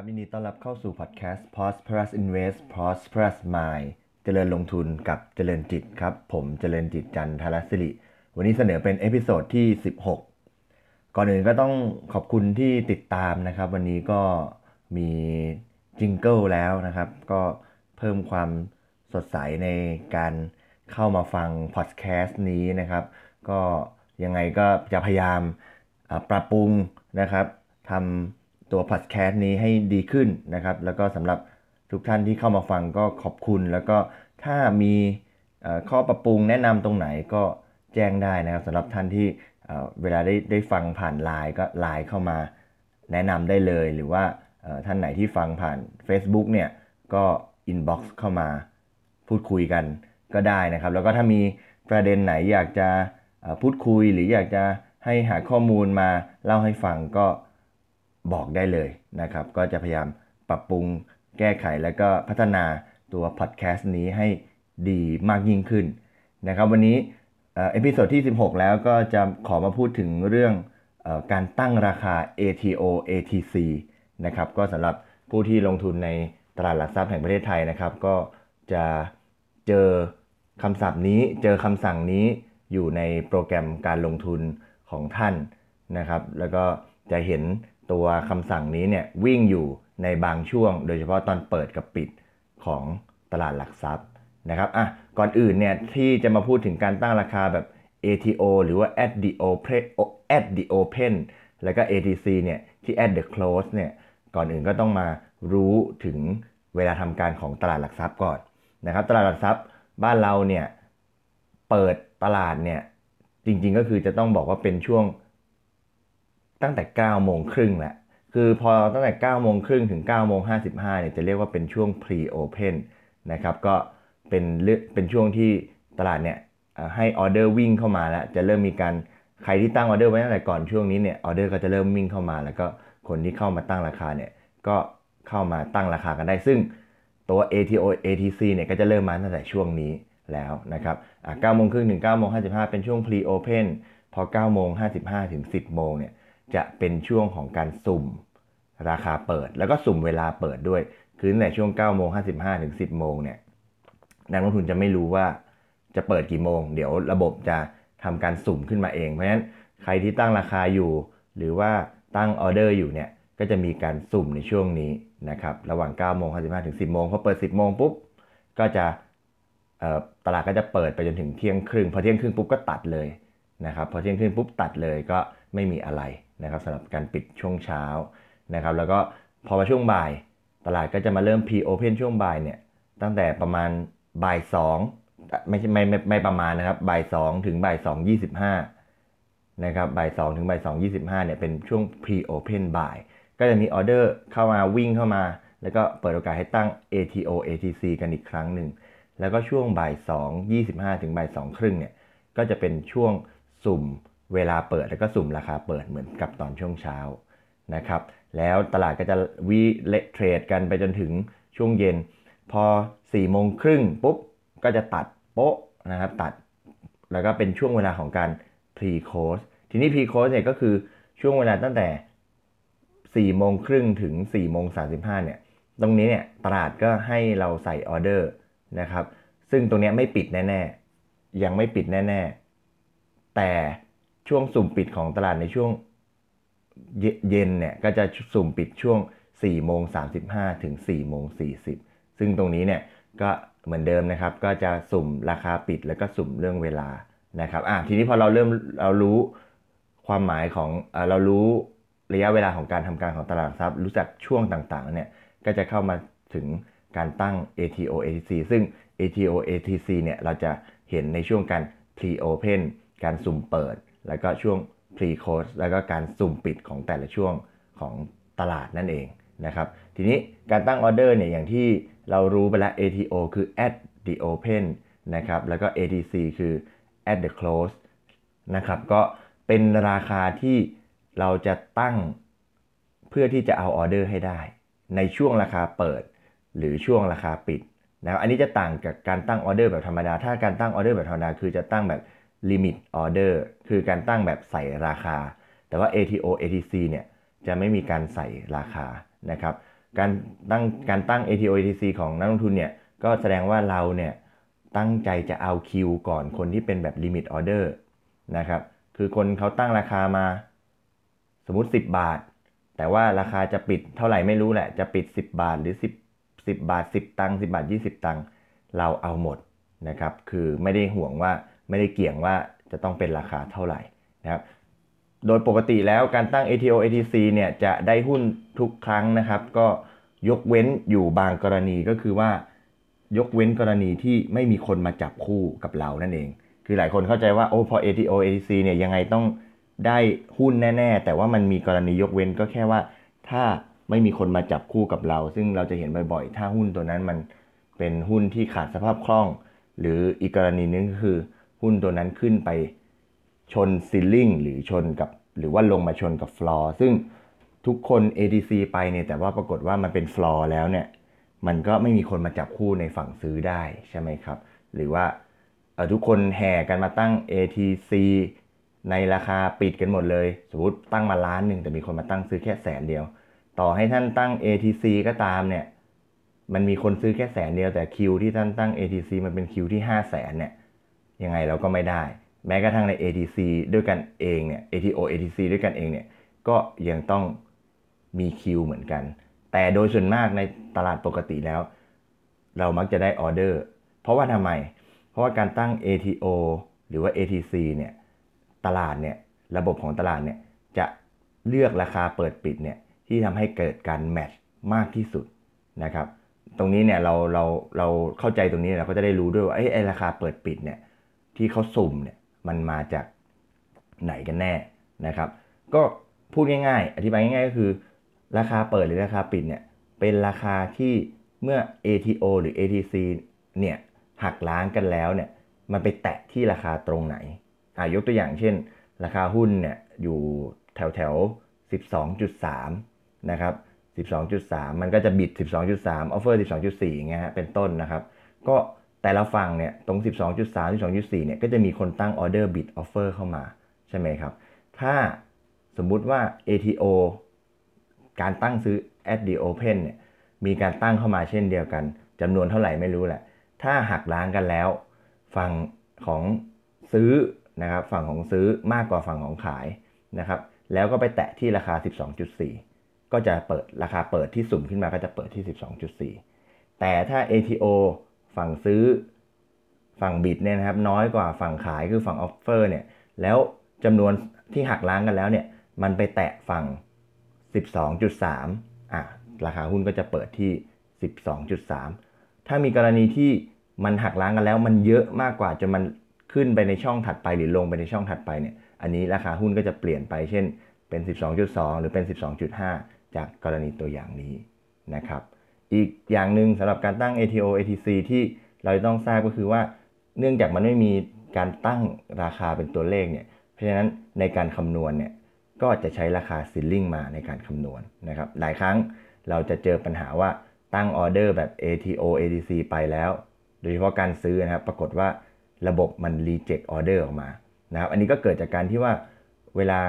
สดีครับยินดีต้อนรับเข้าสู่พอดแคสต์ Prosperous Invest Prosperous Mind เจริญลงทุนกับเจริญจิตครับ ผมเจริญจิตจันทรศิริ วันนี้เสนอเป็น episode ที่ 16 ก่อนอื่นก็ต้องขอบคุณที่ติดตามนะครับ วันนี้ก็มี jingle แล้วนะครับ ก็เพิ่มความสดใสในการเข้ามาฟังพอดแคสต์นี้นะครับ ก็ยังไงก็จะพยายามปรับปรุงนะครับทำ ตัวพอดแคสต์นี้ให้ดีขึ้นนะครับ แล้วก็สำหรับทุกท่านที่เข้ามาฟังก็ขอบคุณ แล้วก็ถ้ามีข้อปรับปรุงแนะนำตรงไหนก็แจ้งได้นะครับสำหรับท่านที่เวลาได้ได้ฟังผ่านไลน์ก็ไลน์เข้ามาแนะนำได้เลย หรือว่าท่านไหนที่ฟังผ่าน Facebook เนี่ยก็ inbox เข้ามาพูดคุยกันก็ได้นะครับ แล้วก็ถ้ามีประเด็นไหนอยากจะพูดคุยหรืออยากจะให้หาข้อมูลมาเล่าให้ฟังก็ บอกได้เลยนะครับ ก็จะพยายามปรับปรุงแก้ไขแล้วก็พัฒนาตัวพอดแคสต์นี้ให้ดีมากยิ่งขึ้นนะครับ วันนี้ episode ที่ 16 แล้วก็จะขอมาพูดถึงเรื่องอการตั้งราคา ATO ATC นะครับ ก็สำหรับผู้ที่ลงทุนในตลาดหลักทรัพย์แห่งประเทศไทยนะครับ ก็จะเจอคำศัพท์นี้ เจอคำสั่งนี้อยู่ในโปรแกรมการลงทุนของท่านนะครับ แล้วก็จะเห็น ตัวคำสั่งนี้เนี่ยวิ่งอยู่ในบางช่วง โดยเฉพาะตอนเปิดกับปิดของตลาดหลักทรัพย์นะครับอะก่อนอื่นเนี่ยที่จะมาพูดถึงการตั้งราคาแบบ ATO หรือว่า at the open at the open แล้วก็ ATC เนี่ยที่ at the close เนี่ยก่อนอื่นก็ต้องมารู้ถึงเวลาทำการของตลาดหลักทรัพย์ก่อนนะครับตลาดหลักทรัพย์บ้านเราเนี่ยเปิดตลาดเนี่ยจริงๆก็คือจะต้องบอกว่าเป็นช่วง ตั้งแต่9โมงครึ่งแหละคือพอตั้งแต่9โมงครึ่งถึง9โมง55เนี่ยจะเรียกว่าเป็นช่วง pre open นะครับก็เป็นเป็นช่วงที่ตลาดเนี่ยให้ออเดอร์วิ่งเข้ามาแล้ว จะเริ่มมีการใครที่ตั้งออเดอร์ไว้ตั้งแต่ก่อนช่วงนี้เนี่ยออเดอร์ก็จะเริ่มวิ่งเข้ามา แล้วก็คนที่เข้ามาตั้งราคาเนี่ยก็เข้ามาตั้งราคากันได้ ซึ่งตัว ATO ATC เนี่ยก็จะเริ่มมาตั้งแต่ช่วงนี้แล้วนะครับ9โมงครึ่งถึง9โมง55 เป็นช่วง pre open พอ9โมง55 ถึง 10โมงเนี่ย จะเป็นช่วงของการสุ่มราคาเปิด แล้วก็สุ่มเวลาเปิดด้วย คือในช่วง9โมง55ถึง10โมงเนี่ยนักลงทุนจะไม่รู้ว่าจะเปิดกี่โมง เดี๋ยวระบบจะทำการสุ่มขึ้นมาเอง เพราะฉะนั้นใครที่ตั้งราคาอยู่ หรือว่าตั้งออเดอร์อยู่เนี่ยก็จะมีการสุ่มในช่วงนี้นะครับระหว่าง9โมง55ถึง10โมงพอเปิด 10โมงปุ๊บก็จะตลาดก็จะเปิดไปจนถึงเที่ยงครึ่งพอเที่ยงครึ่งปุ๊บก็ตัดเลยนะครับพอเที่ยงครึ่งปุ๊บตัดเลยก็ไม่มีอะไร นะครับสำหรับการปิดช่วงเช้านะครับแล้วก็พอมาช่วงบ่ายตลาดก็จะมาเริ่ม P Open ช่วงบ่ายเนี่ยตั้งแต่ประมาณบ่ายสองไม่ใช่ไม่ไม่ไม่ประมาณนะครับบ่ายสองถึงบ่ายสองยี่สิบห้านะครับบ่ายสองถึงบ่ายสองยี่สิบห้าเนี่ยเป็นช่วง Pre Open บ่าย ก็จะมีออเดอร์เข้ามาวิ่งเข้ามา แล้วก็เปิดโอกาสให้ตั้ง ATO ATC กันอีกครั้งหนึ่ง แล้วก็ช่วงบ่ายสองยี่สิบห้าถึงบ่ายสองครึ่งเนี่ยก็จะเป็นช่วงสุ่ม เวลาเปิดแล้วก็สุ่มราคาเปิดเหมือนกับตอนช่วงเช้านะครับ แล้วตลาดก็จะวิเลทเทรดกันไปจนถึงช่วงเย็น พอ4ี่โมงครึ่งปุ๊บก็จะตัดโป๊ะนะครับตัด แล้วก็เป็นช่วงเวลาของการ pre close ทีนี้ pre close เนี่ยก็คือช่วงเวลาตั้งแต่4ี่โมงครึ่งถึง4ี่โมงสาเนี่ยตรงนี้เนี่ยตลาดก็ให้เราใส่ออเดอร์นะครับ ซึ่งตรงนี้ไม่ปิดแน่ ๆ ยังไม่ปิดแน่ ๆ แต่ ช่วงสุ่มปิดของตลาดในช่วงเย็นเนี่ยก็จะสุ่มปิดช่วง 4 โมง 35 ถึง 4 โมง 40 ซึ่งตรงนี้เนี่ยก็เหมือนเดิมนะครับ ก็จะสุ่มราคาปิดแล้วก็สุ่มเรื่องเวลานะครับอะทีนี้พอเราเริ่มเรารู้ความหมายของอเรารู้ระยะเวลาของการทำการของตลาดทรัพย์ รู้จักช่วงต่างๆเนี่ยก็จะเข้ามาถึงการตั้ง ATO ATC ซึ่ง ATO ATC เนี่ยเราจะเห็นในช่วงการ pre open การสุ่มเปิด แล้วก็ช่วง pre close แล้วก็การสุ่มปิดของแต่ละช่วงของตลาดนั่นเองนะครับ ทีนี้การตั้งออเดอร์เนี่ยอย่างที่เรารู้ไปแล้ว ATO คือ at the open นะครับ แล้วก็ ATC คือ at the close นะครับ ก็เป็นราคาที่เราจะตั้งเพื่อที่จะเอาออเดอร์ให้ได้ ในช่วงราคาเปิด หรือช่วงราคาปิดนะครับ อันนี้จะต่างกับการตั้งออเดอร์แบบธรรมดา ถ้าการตั้งออเดอร์แบบธรรมดาคือจะตั้งแบบ limit order คือการตั้งแบบใส่ราคา แต่ว่า ATO ATC เนี่ยจะไม่มีการใส่ราคานะครับ การตั้งการตั้ง ATO ATC ของนักลงทุนเนี่ยก็แสดงว่าเราเนี่ยตั้งใจจะเอาคิวก่อนคนที่เป็นแบบ limit order นะครับคือคนเขาตั้งราคามา สมมติ 10 บาท แต่ว่าราคาจะปิดเท่าไหร่ไม่รู้แหละ จะปิด 10 บาทหรือ 10 10 บาท 10 ตังค์10 บาท 20 ตังค์เราเอาหมดนะครับ คือไม่ได้ห่วงว่า ไม่ได้เกี่ยงว่าจะต้องเป็นราคาเท่าไหร่นะครับโดยปกติแล้วการตั้ง ATO ATC เนี่ยจะได้หุ้นทุกครั้งนะครับ ก็ยกเว้นอยู่บางกรณีก็คือว่ายกเว้นกรณีที่ไม่มีคนมาจับคู่กับเรานั่นเอง คือหลายคนเข้าใจว่าโอ้พอ ATO ATC เนี่ยยังไงต้องได้หุ้นแน่ ๆ แต่ว่ามันมีกรณียกเว้นก็แค่ว่า ถ้าไม่มีคนมาจับคู่กับเรา ซึ่งเราจะเห็นบ่อยๆ ถ้าหุ้นตัวนั้นมันเป็นหุ้นที่ขาดสภาพคล่อง หรืออีกกรณีนึงก็คือ หุ้นตัวนั้นขึ้นไปชน ceiling หรือชนกับ หรือว่าลงมาชนกับฟลอร์ซึ่งทุกคน ATC ไปเนี่ยแต่ว่าปรากฏว่ามันเป็นฟลอร์แล้วเนี่ยมันก็ไม่มีคนมาจับคู่ในฝั่งซื้อได้ใช่ไหมครับ หรือว่าทุกคนแห่กันมาตั้ง ATC ในราคาปิดกันหมดเลย สมมติตั้งมาล้านหนึ่งแต่มีคนมาตั้งซื้อแค่แสนเดียว ต่อให้ท่านตั้ง ATC ก็ตามเนี่ยมันมีคนซื้อแค่แสนเดียวแต่คิวที่ท่านตั้ง ATC มันเป็นคิวที่ 5 0 0แสนเนี่ย ยังไงเราก็ไม่ได้ แม้กระทั่งใน ATC ด้วยกันเองเนี่ย ATO ATC ด้วยกันเองเนี่ยก็ยังต้องมีคิวเหมือนกัน แต่โดยส่วนมากในตลาดปกติแล้ว เรามักจะได้ออเดอร์ เพราะว่าทำไม เพราะว่าการตั้ง ATO หรือว่า ATC เนี่ยตลาดเนี่ยระบบของตลาดเนี่ยจะเลือกราคาเปิดปิดเนี่ยที่ทำให้เกิดการแมทช์มากที่สุดนะครับ ตรงนี้เนี่ยเราเราเราเข้าใจตรงนี้เราก็จะได้รู้ด้วยว่าไอ้ราคาเปิดปิดเนี่ย ที่เขาสุ่มเนี่ยมันมาจากไหนกันแน่นะครับ ก็พูดง่ายๆ อธิบายง่ายๆ ก็คือ ราคาเปิดหรือราคาปิดเนี่ยเป็นราคาที่เมื่อ ATO หรือ ATC เนี่ยหักล้างกันแล้วเนี่ยมันไปแตะที่ราคาตรงไหนอ่ายกตัวอย่างเช่น ราคาหุ้นเนี่ยอยู่แถวแถว12.3 นะครับ 12.3 มันก็จะ bid 12.3 offer 12.4อย่างเงี้ยฮะเป็นต้นนะครับ ก็ แต่ละฝั่งเนี่ยตรง 12.3 12.4เนี่ยก็จะมีคนตั้งออเดอร์ bid offer เข้ามาใช่ไหมครับ ถ้าสมมุติว่า ATO การตั้งซื้อ at the open เนี่ยมีการตั้งเข้ามาเช่นเดียวกันจำนวนเท่าไหร่ไม่รู้แหละ ถ้าหักล้างกันแล้ว ฝั่งของซื้อนะครับฝั่งของซื้อมากกว่าฝั่งของขายนะครับแล้วก็ไปแตะที่ราคา 12.4 ก็จะเปิดราคาเปิดที่สุ่มขึ้นมาก็จะเปิดที่ 12.4 แต่ถ้า ATO ฝั่งซื้อฝั่งบิดเนี่ยนะครับน้อยกว่าฝั่งขายคือฝั่งออฟเฟอร์เนี่ยแล้วจำนวนที่หักล้างกันแล้วเนี่ยมันไปแตะฝั่ง 12.3อะราคาหุ้นก็จะเปิดที่ 12.3 ถ้ามีกรณีที่มันหักล้างกันแล้วมันเยอะมากกว่าจนมันขึ้นไปในช่องถัดไปหรือลงไปในช่องถัดไปเนี่ยอันนี้ราคาหุ้นก็จะเปลี่ยนไปเช่นเป็น 12.2 หรือเป็น 12.5 จากกรณีตัวอย่างนี้นะครับ อีกอย่างหนึ่งสำหรับการตั้ง ATO ATC ที่เราต้องทราบก็คือว่าเนื่องจากมันไม่มีการตั้งราคาเป็นตัวเลขเนี่ย เพราะฉะนั้นในการคำนวณเนี่ยก็จะใช้ราคาซิลลิงมาในการคำนวณนะครับ หลายครั้งเราจะเจอปัญหาว่าตั้งออเดอร์แบบ ATO ATC ไปแล้ว โดยเฉพาะการซื้อนะครับ ปรากฏว่าระบบมัน reject order ออกมานะครับ อันนี้ก็เกิดจากการที่ว่าเวลา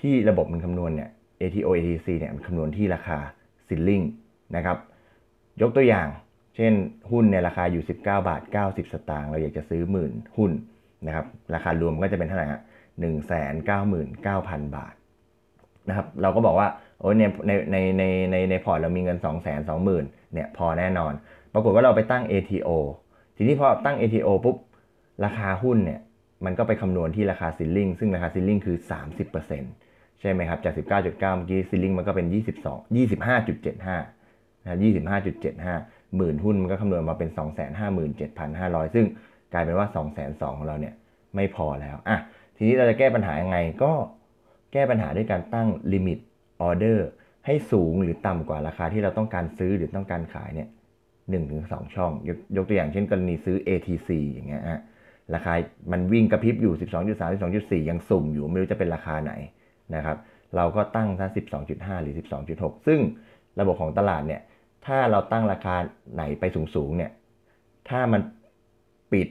ที่ระบบมันคำนวณเนี่ย ATO ATC เนี่ยมันคำนวณที่ราคา ceiling นะครับ ยกตัวอย่าง เช่นหุ้นเนี่ยราคาอยู่ 19 บาท 90 สตางค์เราอยากจะซื้อหมื่นหุ้นนะครับราคารวมก็จะเป็นเท่าไหร่ฮะหนึ่งแสนเก้าหมื่นเก้าพันบาทนะครับเราก็บอกว่าโอ้ยเนี่ยในในในในในพอร์ตเรามีเงิน2 2 0 0 0 0เนี่ยพอแน่นอน ปรากฏว่าเราไปตั้ง ATO ทีนี้พอตั้ง ATO ปุ๊บราคาหุ้นเนี่ยมันก็ไปคำนวณที่ราคา ceiling ซึ่งราคา ceiling คือ 30%ใช่ไหมครับ จาก 19.9 เมื่อกี้ ceiling มันก็เป็น 22 25.75 นะ25.75หมื่นหุ้นมันก็คำนวณมาเป็น257,500ซึ่งกลายเป็นว่า202,000ของเราเนี่ยไม่พอแล้วอะทีนี้เราจะแก้ปัญหายังไงก็แก้ปัญหาด้วยการตั้ง limit order ให้สูงหรือต่ำกว่าราคาที่เราต้องการซื้อหรือต้องการขายเนี่ยหนึ่งถึงสองช่องยกยกตัวอย่างเช่นกรณีซื้อ ATC อย่างเงี้ยฮะราคา มันวิ่งกระพริบอยู่ 12.3 12.4 ยังสุ่มอยู่ ไม่รู้จะเป็นราคาไหนนะครับ เราก็ตั้งซะ12.5 หรือ 12.6 ซึ่งระบบของตลาดเนี่ย ถ้าเราตั้งราคาไหนไปสูงๆเนี่ย ถ้ามันปิด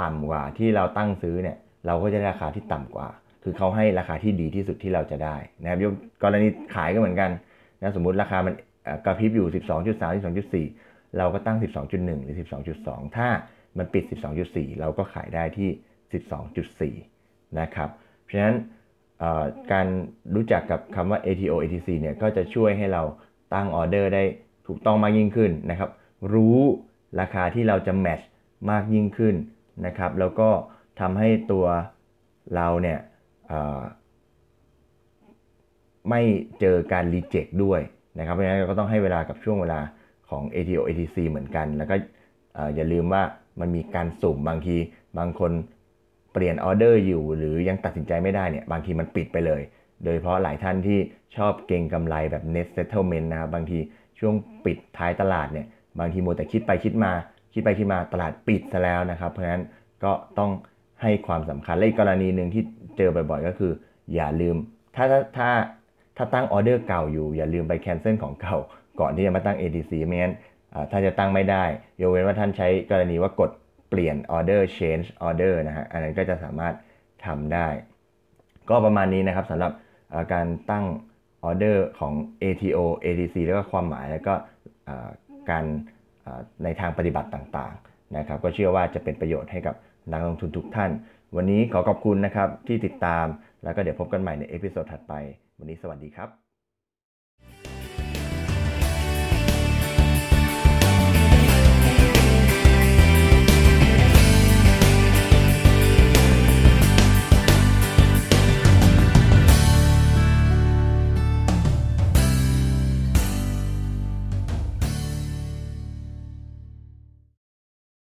ต่ำกว่าที่เราตั้งซื้อเนี่ย เราก็จะได้ราคาที่ต่ำกว่า คือเขาให้ราคาที่ดีที่สุดที่เราจะได้นะครับยกกรณีขายก็เหมือนกันนะสมมุติราคามันกระพริบอยู่ 12.3 12.4 เราก็ตั้ง 12.1 หรือ 12.2 ถ้ามันปิด 12.4 เราก็ขายได้ที่ 12.4 นะครับ เพราะฉะนั้นการรู้จักกับคำว่า ATO ATC เนี่ยก็จะช่วยให้เราตั้งออเดอร์ได้ ถูกต้องมากยิ่งขึ้นนะครับ รู้ราคาที่เราจะแมทช์มากยิ่งขึ้นนะครับ แล้วก็ทำให้ตัวเราเนี่ยไม่เจอการรีเจ็คด้วยนะครับ เพราะฉะนั้นเราก็ต้องให้เวลากับช่วงเวลาของ ATO ATC เหมือนกัน แล้วก็เอ่ออย่าลืมว่ามันมีการสุ่มบางที บางคนเปลี่ยนออเดอร์อยู่ หรือยังตัดสินใจไม่ได้เนี่ย บางทีมันปิดไปเลย โดยเฉพาะหลายท่านที่ชอบเก็งกำไรแบบ net settlement นะครับ บางที ช่วงปิดท้ายตลาดเนี่ยบางทีโมวแต่คิดไปคิดมา คิดไปคิดมาตลาดปิดซะแล้วนะครับ เพราะฉะนั้นก็ต้องให้ความสำคัญและอีกกรณีหนึ่งที่เจอบ่อยๆ ก็คือ อย่าลืมถ้าถ้าถ้าถ้าตั้งออเดอร์เก่าอยู่ อย่าลืมไป cancel ของเก่า ก่อนที่จะมาตั้ง ATC ไม่งั้นถ้าจะตั้งไม่ได้ยกเว้นว่าท่านใช้กรณีว่ากดเปลี่ยนออเดอร์ change order นะฮะอันนั้นก็จะสามารถทำได้ ก็ประมาณนี้นะครับสำหรับการตั้ง ออเดอร์ของ ATO ATC แล้วก็ความหมายแล้วก็การในทางปฏิบัติต่างๆนะครับก็เชื่อว่าจะเป็นประโยชน์ให้กับนักลงทุนทุกท่าน วันนี้ขอขอบคุณนะครับที่ติดตามแล้วก็เดี๋ยวพบกันใหม่ใน episode ถัดไป วันนี้สวัสดีครับ